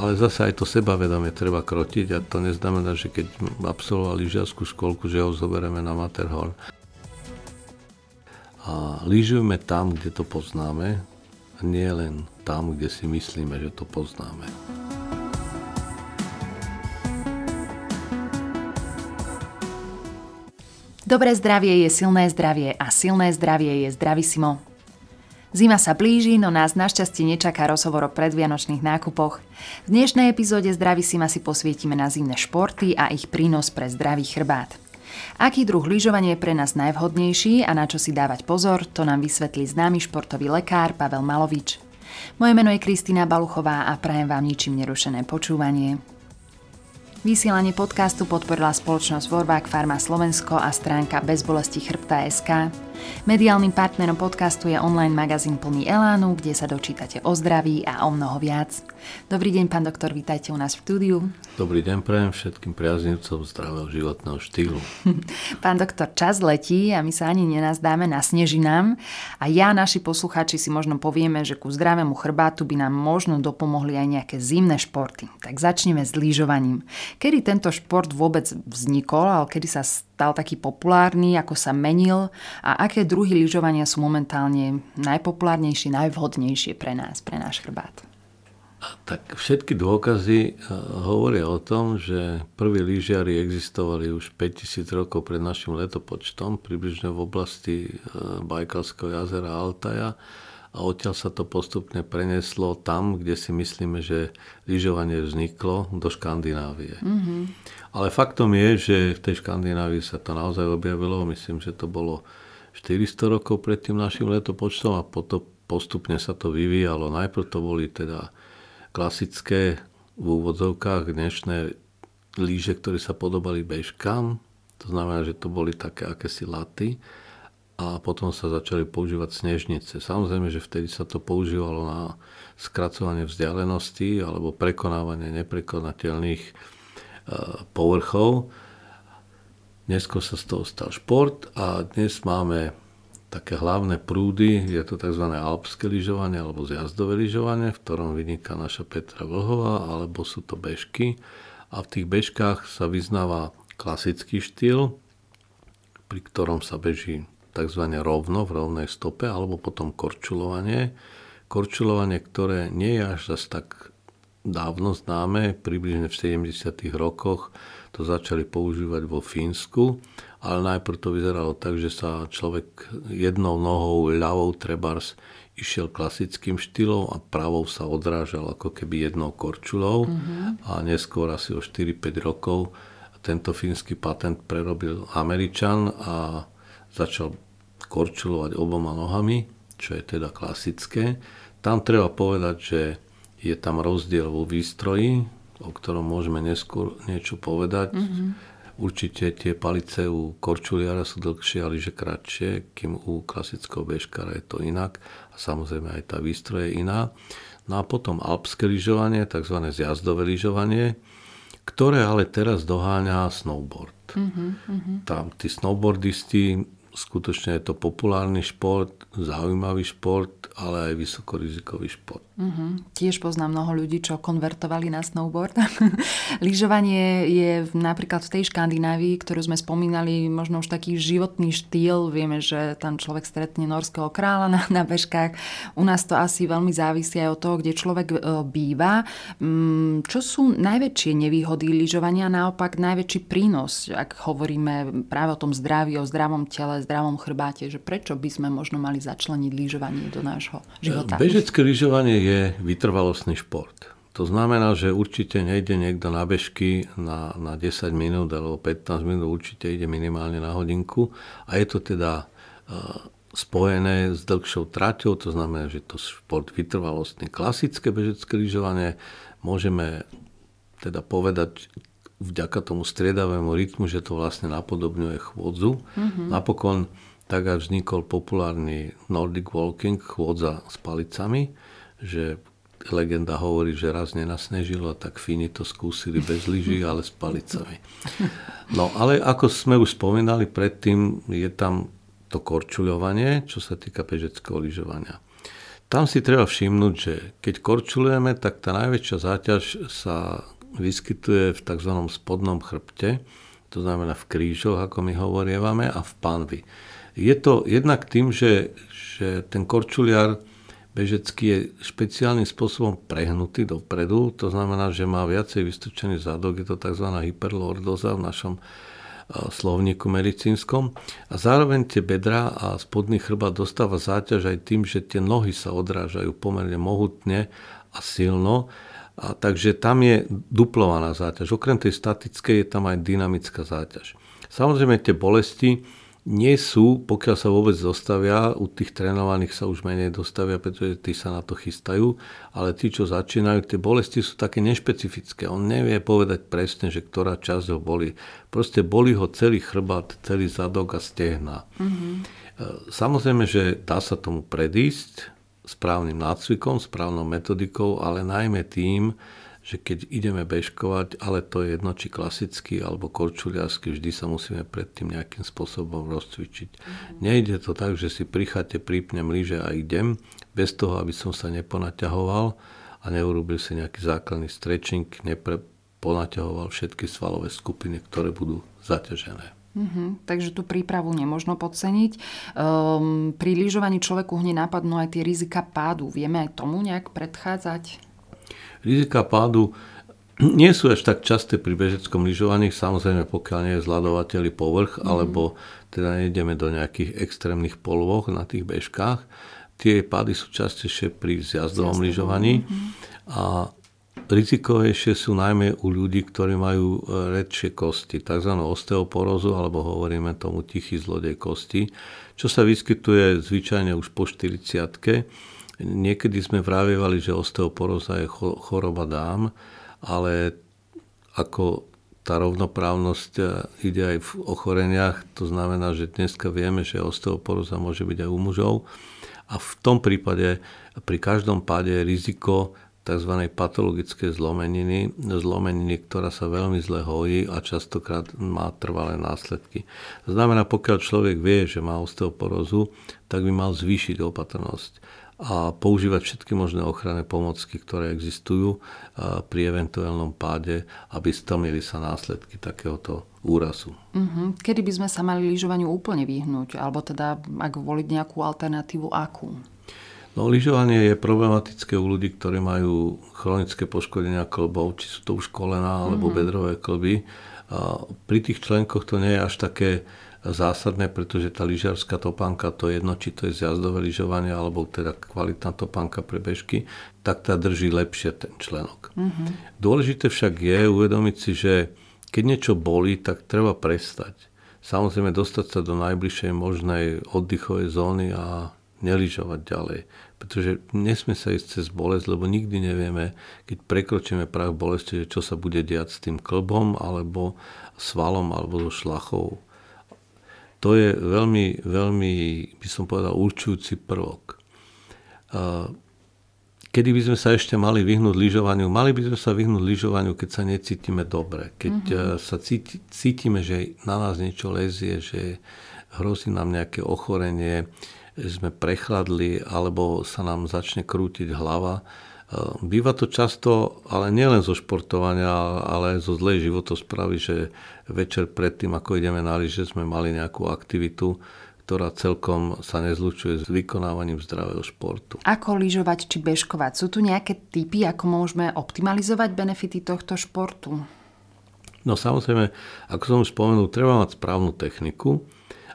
ale zase aj to sebavedomie treba krotiť a to neznamená, že keď absolvoval lyžiarskú školku, že ho zoberieme na Matterhorn. A lyžujeme tam, kde to poznáme, a nie len tam, kde si myslíme, že to poznáme. Dobré zdravie je silné zdravie a silné zdravie je zdravisimo. Zima sa blíži, no nás našťastie nečaká rozhovor o predvianočných nákupoch. V dnešnej epizóde Zdravisima si posvietime na zimné športy a ich prínos pre zdravý chrbát. Aký druh lyžovania je pre nás najvhodnejší a na čo si dávať pozor, to nám vysvetlí známy športový lekár Pavel Malovič. Moje meno je Kristýna Baluchová a prajem vám ničím nerušené počúvanie. Vysielanie podcastu podporila spoločnosť Vorbák Farma Slovensko a stránka Bezbolesti chrbta SK. Mediálnym partnerom podcastu je online magazín plný Elánu, kde sa dočítate o zdraví a o mnoho viac. Dobrý deň, pán doktor, vítajte u nás v štúdiu. Dobrý deň, prajem všetkým priaznivcom zdravého životného štýlu. pán doktor, čas letí a my sa ani nenazdáme na snežinám a ja, naši poslucháči si možno povieme, že ku zdravému chrbátu by nám možno dopomohli aj nejaké zimné športy. Tak začneme s lyžovaním. Kedy tento šport vôbec vznikol, ale kedy sa stal taký populárny, ako sa menil a aké druhy lyžovania sú momentálne najpopulárnejšie, najvhodnejšie pre nás, pre náš chrbát? Tak všetky dôkazy eh, hovoria o tom, že prví lyžiari existovali už 5000 rokov pred našim letopočtom, približne v oblasti eh, Bajkalského jazera Altaja a odtiaľ sa to postupne preneslo tam, kde si myslíme, že lyžovanie vzniklo, do Škandinávie. Mm-hmm. Ale faktom je, že v tej Škandinávii sa to naozaj objavilo, myslím, že to bolo 400 rokov pred tým našim letopočtom a potom postupne sa to vyvíjalo. Najprv to boli teda klasické v úvodzovkách dnešné líže, ktoré sa podobali bežkám, to znamená, že to boli také akési laty a potom sa začali používať snežnice. Samozrejme, že vtedy sa to používalo na skracovanie vzdialenosti alebo prekonávanie neprekonateľných povrchov. Neskôr sa z toho stal šport a dnes máme také hlavné prúdy, je to tzv. alpské lyžovanie alebo zjazdové lyžovanie, v ktorom vyniká naša Petra Vlhová, alebo sú to bežky. A v tých bežkách sa vyznáva klasický štýl, pri ktorom sa beží tzv. rovno v rovnej stope, alebo potom korčulovanie. Korčulovanie, ktoré nie je až zase tak dávno známe, približne v 70. rokoch to začali používať vo Fínsku, ale najprv to vyzeralo tak, že sa človek jednou nohou ľavou trebars išiel klasickým štýlom a pravou sa odrážal ako keby jednou korčulou mm-hmm. a neskôr asi o 4-5 rokov tento fínsky patent prerobil Američan a začal korčulovať oboma nohami, čo je teda klasické. Tam treba povedať, že je tam rozdiel vo výstroji, o ktorom môžeme neskôr niečo povedať. Mm-hmm. Určite tie palice u korčuliara sú dlhšie, ale že kratšie, kým u klasického bežkára je to inak. A samozrejme aj tá výstroj je iná. No a potom alpské lyžovanie, tzv. zjazdové lyžovanie, ktoré ale teraz doháňa snowboard. Mm-hmm. Tam tí snowboardisti skutočne je to populárny šport, zaujímavý šport, ale aj vysokorizikový šport. Uh-huh. Tiež poznám mnoho ľudí, čo konvertovali na snowboard. Lyžovanie je napríklad v tej Škandinávii, ktorú sme spomínali, možno už taký životný štýl. Vieme, že tam človek stretne norského kráľa na, na bežkách. U nás to asi veľmi závisí aj od toho, kde človek e, býva. Mm, čo sú najväčšie nevýhody lyžovania, naopak najväčší prínos, ak hovoríme práve o tom zdraví, o zdravom tele, zdravom chrbáte, že prečo by sme možno mali začleniť lyžovanie do nášho života? Bežecké lyžovanie je je vytrvalostný šport. To znamená, že určite nejde niekto na bežky na, na 10 minút alebo 15 minút, určite ide minimálne na hodinku a je to teda uh, spojené s dlhšou traťou, to znamená, že to šport vytrvalostný. Klasické bežecké lyžovanie môžeme teda povedať vďaka tomu striedavému rytmu, že to vlastne napodobňuje chôdzu. Mm-hmm. Napokon tak až vznikol populárny Nordic Walking, chôdza s palicami, že legenda hovorí, že raz nenasnežilo, tak Fíni to skúsili bez lyží, ale s palicami. No ale ako sme už spomínali predtým, je tam to korčuľovanie, čo sa týka bežeckého lyžovania. tam si treba všimnúť, že keď korčulujeme, tak tá najväčšia záťaž sa vyskytuje v tzv. spodnom chrbte, to znamená v krížoch, ako my hovorievame, a v panvi. Je to jednak tým, že, že ten korčuliar bežecký je špeciálnym spôsobom prehnutý dopredu, to znamená, že má viacej vystrčený zadok, je to tzv. hyperlordoza v našom slovníku medicínskom. A zároveň tie bedra a spodný chrbát dostáva záťaž aj tým, že tie nohy sa odrážajú pomerne mohutne a silno. A takže tam je duplovaná záťaž. Okrem tej statickej je tam aj dynamická záťaž. Samozrejme tie bolesti nie sú, pokiaľ sa vôbec dostavia, u tých trénovaných sa už menej dostavia, pretože tí sa na to chystajú, ale tí, čo začínajú, tie bolesti sú také nešpecifické. On nevie povedať presne, že ktorá časť ho boli. Proste boli ho celý chrbát, celý zadok a stehna. Mm-hmm. Samozrejme, že dá sa tomu predísť správnym nácvikom, správnou metodikou, ale najmä tým, že keď ideme bežkovať, ale to je jedno, či klasický alebo korčuliarsky, vždy sa musíme predtým nejakým spôsobom rozcvičiť. Mm-hmm. Nejde to tak, že si pricháte, prípnem lyže a idem, bez toho, aby som sa neponaťahoval a neurobil si nejaký základný stretching, neponaťahoval všetky svalové skupiny, ktoré budú zaťažené. Mm-hmm, takže tú prípravu nemožno podceniť. Um, pri lyžovaní človeku hneď nápadnú aj tie rizika pádu. Vieme aj tomu nejak predchádzať? Rizika pádu nie sú až tak časté pri bežeckom lyžovaní, samozrejme pokiaľ nie je zladovateľý povrch, mm. alebo teda nejdeme do nejakých extrémnych polvoch na tých bežkách. Tie pády sú častejšie pri zjazdovom lyžovaní mm. a rizikovejšie sú najmä u ľudí, ktorí majú e, redšie kosti, tzv. osteoporózu, alebo hovoríme tomu tichý zlodej kosti, čo sa vyskytuje zvyčajne už po 40 Niekedy sme vravievali, že osteoporóza je choroba dám, ale ako tá rovnoprávnosť e, ide aj v ochoreniach, to znamená, že dneska vieme, že osteoporóza môže byť aj u mužov a v tom prípade pri každom páde je riziko tzv. patologické zlomeniny, zlomeniny, ktorá sa veľmi zle hojí a častokrát má trvalé následky. Znamená, pokiaľ človek vie, že má osteoporózu, tak by mal zvýšiť opatrnosť a používať všetky možné ochranné pomocky, ktoré existujú pri eventuálnom páde, aby stomili sa následky takéhoto úrazu. Uh-huh. Kedy by sme sa mali lyžovaniu úplne vyhnúť? Alebo teda, ak voliť nejakú alternatívu, akú? No, lyžovanie je problematické u ľudí, ktorí majú chronické poškodenia klbov, či sú to už kolena alebo uh-huh. bedrové klby. A pri tých členkoch to nie je až také zásadné, pretože tá lyžiarská topánka, to je jedno, či to je zjazdové lyžovanie alebo teda kvalitná topánka pre bežky, tak tá drží lepšie ten členok. Mm-hmm. Dôležité však je uvedomiť si, že keď niečo bolí, tak treba prestať. Samozrejme dostať sa do najbližšej možnej oddychovej zóny a neližovať ďalej. Pretože nesme sa ísť cez bolesť, lebo nikdy nevieme, keď prekročíme prach bolesti, čo sa bude diať s tým klbom, alebo svalom, alebo so šlachou to je veľmi, veľmi, by som povedal, určujúci prvok. Kedy by sme sa ešte mali vyhnúť lyžovaniu? Mali by sme sa vyhnúť lyžovaniu, keď sa necítime dobre. Keď mm-hmm. sa cíti, cítime, že na nás niečo lezie, že hrozí nám nejaké ochorenie, sme prechladli, alebo sa nám začne krútiť hlava, Býva to často, ale nielen zo športovania, ale aj zo zlej životospravy, že večer predtým, ako ideme na lyže, sme mali nejakú aktivitu, ktorá celkom sa nezlučuje s vykonávaním zdravého športu. Ako lyžovať či bežkovať? Sú tu nejaké typy, ako môžeme optimalizovať benefity tohto športu? No samozrejme, ako som už spomenul, treba mať správnu techniku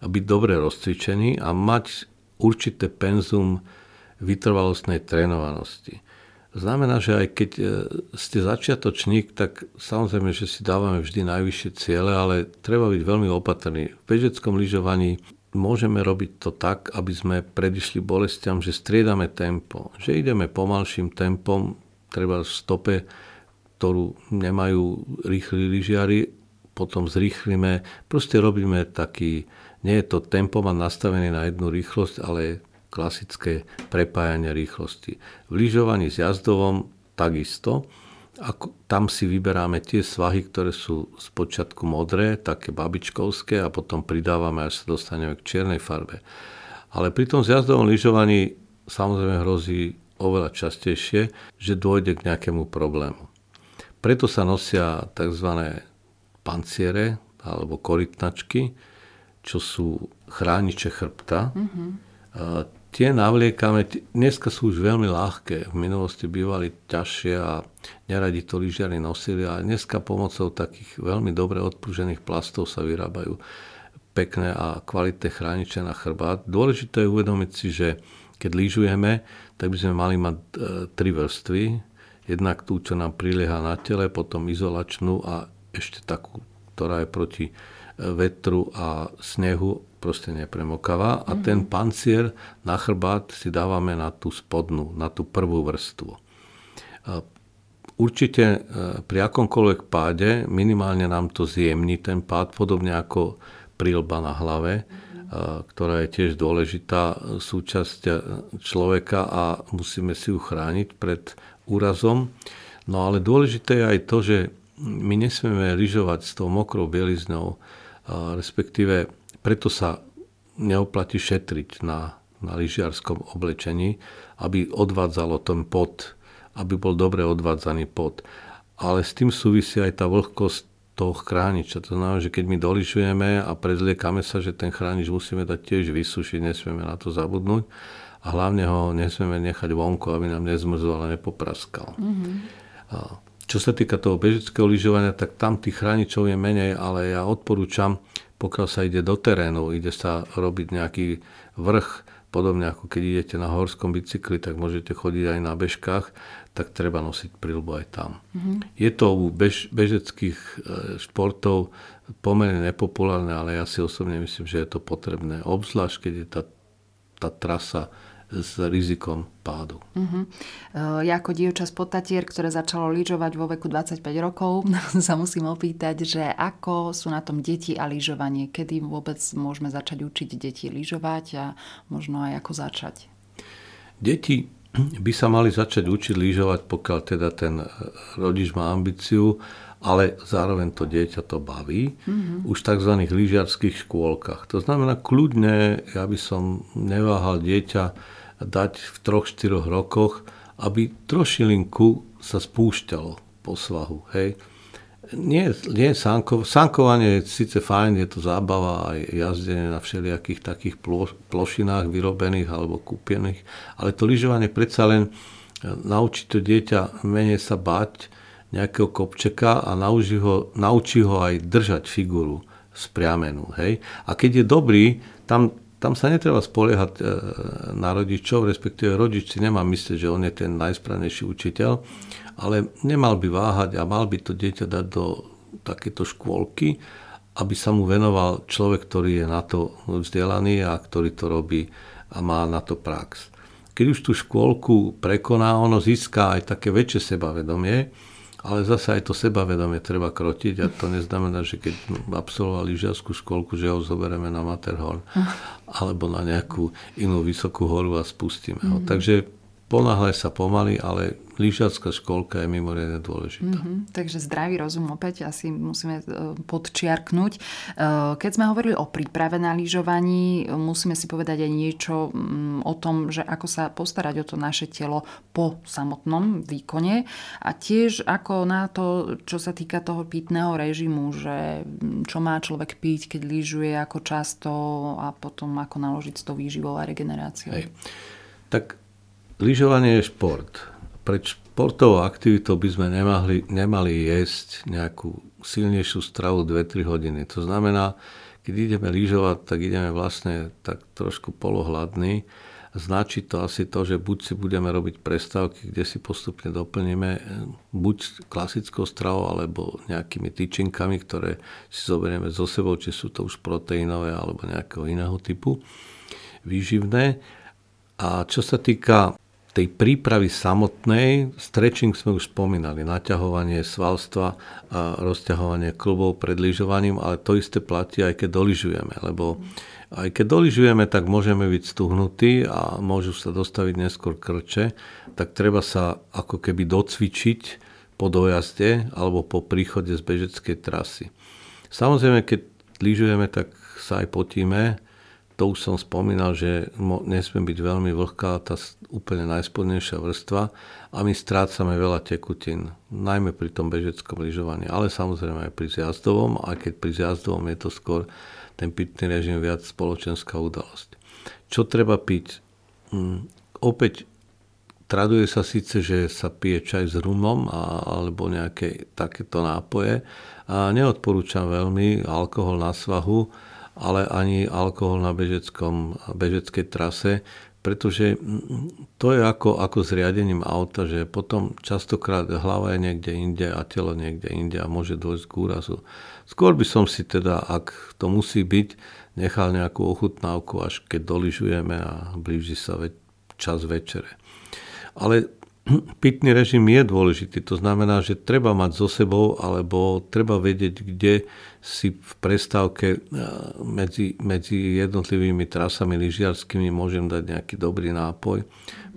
a byť dobre rozcvičený a mať určité penzum vytrvalostnej trénovanosti. Znamená, že aj keď e, ste začiatočník, tak samozrejme, že si dávame vždy najvyššie ciele, ale treba byť veľmi opatrný. V bežeckom lyžovaní môžeme robiť to tak, aby sme predišli bolestiam, že striedame tempo. Že ideme pomalším tempom, treba v stope, ktorú nemajú rýchli lyžiari, potom zrýchlime. Proste robíme taký, nie je to tempo mať nastavený na jednu rýchlosť, ale klasické prepájanie rýchlosti. V lyžovaní s jazdovom takisto. Ako, tam si vyberáme tie svahy, ktoré sú z počiatku modré, také babičkovské a potom pridávame, až sa dostaneme k čiernej farbe. Ale pri tom zjazdovom lyžovaní samozrejme hrozí oveľa častejšie, že dôjde k nejakému problému. Preto sa nosia tzv. panciere alebo korytnačky, čo sú chrániče chrbta. Mm-hmm. Tie navliekame, dneska sú už veľmi ľahké, v minulosti bývali ťažšie a neradi to lyžiari nosili, ale dneska pomocou takých veľmi dobre odprúžených plastov sa vyrábajú pekné a kvalitné chrániče na chrbát. Dôležité je uvedomiť si, že keď lyžujeme, tak by sme mali mať e, tri vrstvy. Jednak tú, čo nám prilieha na tele, potom izolačnú a ešte takú, ktorá je proti e, vetru a snehu proste nepremokavá. A mm-hmm. ten pancier na chrbát si dávame na tú spodnú, na tú prvú vrstvu. Určite e, pri akomkoľvek páde minimálne nám to zjemní ten pád, podobne ako prílba na hlave, ktorá je tiež dôležitá súčasť človeka a musíme si ju chrániť pred úrazom. No ale dôležité je aj to, že my nesmieme lyžovať s tou mokrou bieliznou, respektíve preto sa neoplatí šetriť na, na lyžiarskom oblečení, aby odvádzalo ten pot, aby bol dobre odvádzaný pot. Ale s tým súvisí aj tá vlhkosť toho chrániča. To znamená, že keď my dolišujeme a prezliekame sa, že ten chránič musíme dať tiež vysušiť, nesmieme na to zabudnúť a hlavne ho nesmieme nechať vonku, aby nám nezmrzol a nepopraskal. Mm-hmm. Čo sa týka toho bežeckého lyžovania, tak tam tých chráničov je menej, ale ja odporúčam, pokiaľ sa ide do terénu, ide sa robiť nejaký vrch, podobne ako keď idete na horskom bicykli, tak môžete chodiť aj na bežkách, tak treba nosiť prilbu aj tam. Mm-hmm. Je to u bež, bežeckých e, športov pomerne nepopulárne, ale ja si osobne myslím, že je to potrebné. Obzvlášť, keď je tá, tá trasa s rizikom pádu. Uh-huh. Ja ako dievča z Potatier, ktoré začalo lyžovať vo veku 25 rokov, sa musím opýtať, že ako sú na tom deti a lyžovanie? Kedy vôbec môžeme začať učiť deti lyžovať a možno aj ako začať? Deti by sa mali začať učiť lyžovať, pokiaľ teda ten rodič má ambíciu, ale zároveň to dieťa to baví, mm-hmm. už v tzv. lyžiarských škôlkach. To znamená, kľudne, ja by som neváhal dieťa dať v troch, štyroch rokoch, aby trošilinku sa spúšťalo po svahu. Hej. Nie, nie sánko, sánkovanie je síce fajn, je to zábava aj jazdenie na všelijakých takých plo, plošinách vyrobených alebo kúpených, ale to lyžovanie predsa len e, naučí to dieťa menej sa bať nejakého kopčeka a naučí ho, naučí ho aj držať figuru spriamenú. Hej? A keď je dobrý, tam tam sa netreba spoliehať e, na rodičov, respektíve rodič si nemá myslieť, že on je ten najsprávnejší učiteľ, ale nemal by váhať a mal by to dieťa dať do takéto škôlky, aby sa mu venoval človek, ktorý je na to vzdelaný a ktorý to robí a má na to prax. Keď už tú škôlku prekoná, ono získa aj také väčšie sebavedomie, ale zase aj to sebavedomie treba krotiť a to neznamená, že keď absolvoval lyžiarskú školku, že ho zoberieme na Matterhorn alebo na nejakú inú vysokú horu a spustíme ho. Mm-hmm. Takže ponáhľaj sa pomaly, ale lyžiacká školka je mimoriadne dôležitá. Mm-hmm, takže zdravý rozum opäť asi musíme e, podčiarknúť. E, keď sme hovorili o príprave na lyžovaní, musíme si povedať aj niečo mm, o tom, že ako sa postarať o to naše telo po samotnom výkone a tiež ako na to, čo sa týka toho pitného režimu, že mm, čo má človek piť, keď lyžuje, ako často a potom ako naložiť s tou výživou a regeneráciou. Hej. Tak lyžovanie je šport pred športovou aktivitou by sme nemali, nemali jesť nejakú silnejšiu stravu 2-3 hodiny. To znamená, keď ideme lyžovať, tak ideme vlastne tak trošku polohladný. Značí to asi to, že buď si budeme robiť prestávky, kde si postupne doplníme eh, buď klasickou stravou, alebo nejakými tyčinkami, ktoré si zoberieme so sebou, či sú to už proteínové alebo nejakého iného typu výživné. A čo sa týka tej prípravy samotnej, stretching sme už spomínali, naťahovanie svalstva a rozťahovanie klubov pred lyžovaním, ale to isté platí aj keď doližujeme, lebo aj keď doližujeme, tak môžeme byť stuhnutí a môžu sa dostaviť neskôr krče, tak treba sa ako keby docvičiť po dojazde alebo po príchode z bežeckej trasy. Samozrejme, keď lyžujeme, tak sa aj potíme, to už som spomínal, že nesmie byť veľmi vlhká tá úplne najspodnejšia vrstva a my strácame veľa tekutín, najmä pri tom bežeckom lyžovaní, ale samozrejme aj pri zjazdovom, aj keď pri zjazdovom je to skôr ten pitný režim viac spoločenská udalosť. Čo treba piť? Mm, opäť traduje sa síce, že sa pije čaj s rumom a, alebo nejaké takéto nápoje a neodporúčam veľmi alkohol na svahu, ale ani alkohol na bežeckom, bežeckej trase, pretože to je ako, ako s riadením auta, že potom častokrát hlava je niekde inde a telo niekde inde a môže dôjsť k úrazu. Skôr by som si teda, ak to musí byť, nechal nejakú ochutnávku, až keď doližujeme a blíži sa čas večere. Ale pitný režim je dôležitý. To znamená, že treba mať so sebou, alebo treba vedieť, kde si v prestávke medzi, medzi jednotlivými trasami lyžiarskými môžem dať nejaký dobrý nápoj.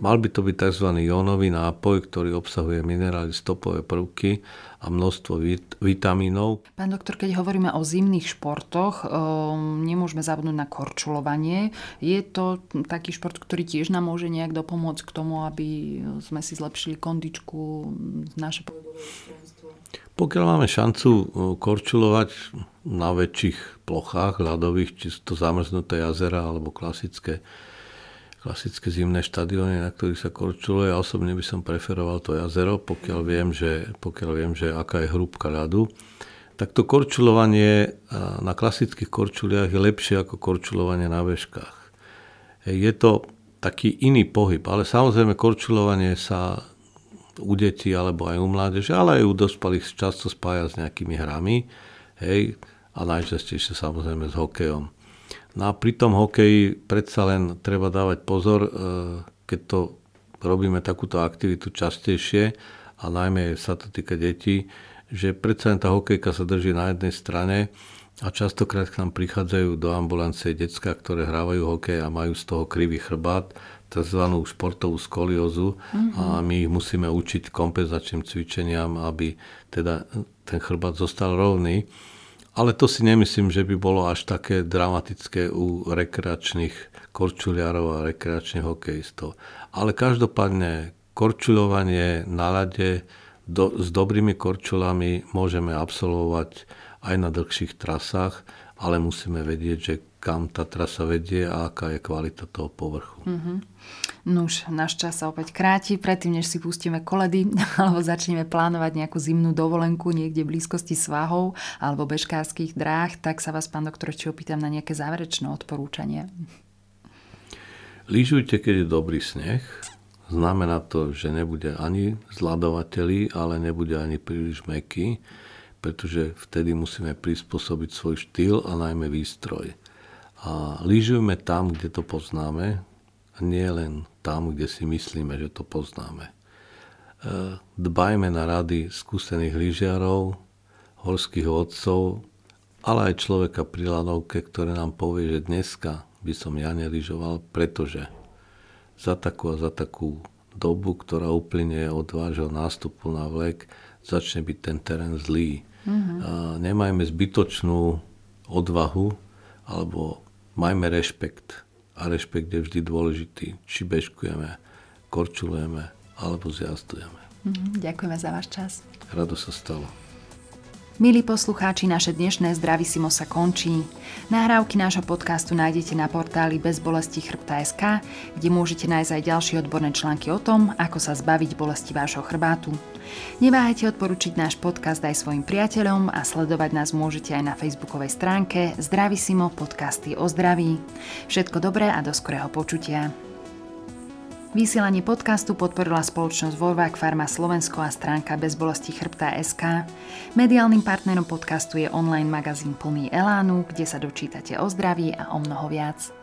Mal by to byť tzv. jónový nápoj, ktorý obsahuje minerály, stopové prvky a množstvo vit- vitamínov. Pán doktor, keď hovoríme o zimných športoch, um, nemôžeme zabudnúť na korčulovanie. Je to taký šport, ktorý tiež nám môže nejak dopomôcť k tomu, aby sme si zlepšili kondičku, naše pokiaľ máme šancu uh, korčulovať na väčších plochách ľadových, či sú to zamrznuté jazera alebo klasické klasické zimné štadióny, na ktorých sa korčuluje. Ja osobne by som preferoval to jazero, pokiaľ viem, že, pokiaľ viem, že aká je hrúbka ľadu. Tak to korčulovanie na klasických korčuliach je lepšie ako korčulovanie na vežkách. Je to taký iný pohyb, ale samozrejme korčulovanie sa u detí alebo aj u mládeže, ale aj u dospelých často spája s nejakými hrami, hej, a najčastejšie samozrejme s hokejom. No a pri tom hokeji predsa len treba dávať pozor, e, keď to robíme takúto aktivitu častejšie a najmä sa to týka detí, že predsa len tá hokejka sa drží na jednej strane a častokrát k nám prichádzajú do ambulancie decka, ktoré hrávajú hokej a majú z toho krivý chrbát, tzv. športovú skoliózu mm-hmm. a my ich musíme učiť kompenzačným cvičeniam, aby teda ten chrbát zostal rovný. Ale to si nemyslím, že by bolo až také dramatické u rekreačných korčuliarov a rekreačných hokejistov. Ale každopádne korčuľovanie na ľade do, s dobrými korčulami môžeme absolvovať aj na dlhších trasách, ale musíme vedieť, že kam tá trasa vedie a aká je kvalita toho povrchu. Mm-hmm. Nuž, náš čas sa opäť kráti. Predtým, než si pustíme koledy alebo začneme plánovať nejakú zimnú dovolenku niekde v blízkosti svahov alebo bežkárskych dráh, tak sa vás, pán doktor, ešte opýtam na nejaké záverečné odporúčanie. Lyžujte, keď je dobrý sneh. Znamená to, že nebude ani zladovateľi, ale nebude ani príliš meký, pretože vtedy musíme prispôsobiť svoj štýl a najmä výstroj. A lyžujme tam, kde to poznáme, nie len tam, kde si myslíme, že to poznáme. E, dbajme na rady skúsených lyžiarov, horských vodcov, ale aj človeka pri lanovke, ktoré nám povie, že dneska by som ja nelyžoval, pretože za takú a za takú dobu, ktorá uplynie od vášho nástupu na vlek, začne byť ten terén zlý. Mm-hmm. A nemajme zbytočnú odvahu alebo majme rešpekt. A rešpekt je vždy dôležitý, či bežkujeme, korčulujeme alebo zjazdujeme. Mm, ďakujeme za váš čas. Rado sa stalo. Milí poslucháči, naše dnešné Zdravisimo sa končí. Nahrávky nášho podcastu nájdete na portáli bezbolesti chrbta.sk, kde môžete nájsť aj ďalšie odborné články o tom, ako sa zbaviť bolesti vášho chrbátu. Neváhajte odporučiť náš podcast aj svojim priateľom a sledovať nás môžete aj na facebookovej stránke Zdravisimo podcasty o zdraví. Všetko dobré a do skorého počutia. Vysielanie podcastu podporila spoločnosť Volvák Farma Slovensko a stránka bezbolesti chrbta SK. Mediálnym partnerom podcastu je online magazín plný Elánu, kde sa dočítate o zdraví a o mnoho viac.